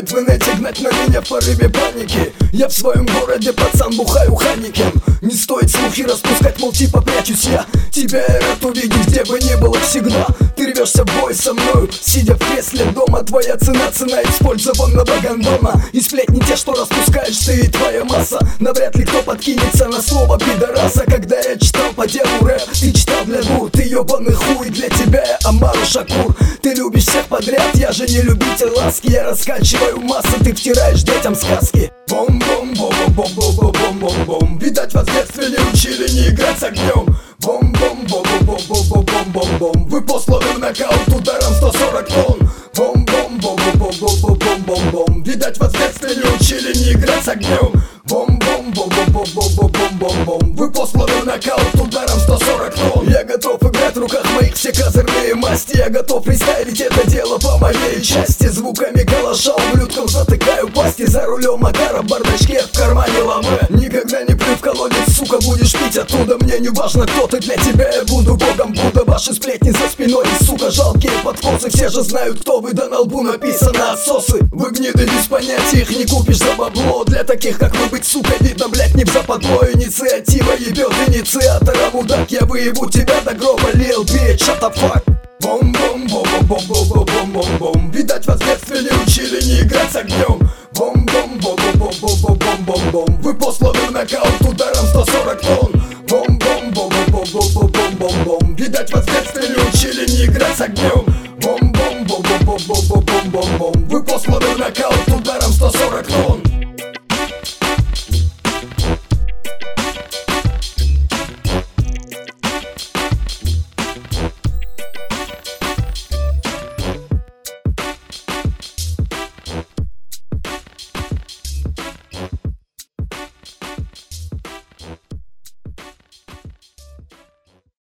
интернете гнать на меня в порыве паники. Я в своем городе пацан бухаю ханикен Не стоит слухи распускать, мол типа прячусь я. Тебя я рад увидеть, где бы ни было всегда. Ты рвешься в бой со мною, сидя в кресле дома. Твоя цена, цена использованного гондона И сплетни те, что распускаешь ты и твоя масса. Навряд ли кто подкинется на слово пидораса. Когда я читал по делу рэп, ты читал для Ты ебаный хуй, для тебя я Амару Шакур. Ты любишь всех подряд, я же не любитель ласки. Я раскачиваю массы, ты втираешь детям сказки. Бом-бом-бом-бом-бом-бом-бом-бом Видать вас в детстве не учили не играть с огнем. Бом-бом-бом-бом-бом-бом-бом-бом Вы посланы в нокаут ударом 140 тонн. Бом-бом-бом-бом-бом-бом-бом Видать вас в детстве не учили не играть с огнем. Бом-бом-бом-бом-бом-бом-бом Вы посланы в нокаут ударом 140 тонн Я готов играть в руках моих все козырные масти Я готов фристайлить это дело по моей части. Звуками рулем Макара бардачке в кармане ламе Никогда не плю в колодец, сука, будешь пить оттуда. Мне не важно, кто ты, для тебя я буду богом. Будда ваши сплетни за спиной. Сука, жалкие подфосы Все же знают, кто вы, да на лбу написано отсосы Вы гниды без понятия, их не купишь за бабло. Для таких, как вы, быть, сука, видно, блять, не в западло Инициатива ебет инициатора, мудак Я выебу тебя до гроба, лил, bitch, shut the fuck. Бом бом бом бом бом бом бом бом бом Видать вас в детстве не учили не играть с огнем босс, ловлю нокаут ударом 140 тонн. Бом бом бом бом бом бом бом бом бом Видать, вас в детстве не учили не играть с огнем. Бом бом бом бом бом бом бом бом бом Вы босс, ловлю нокаут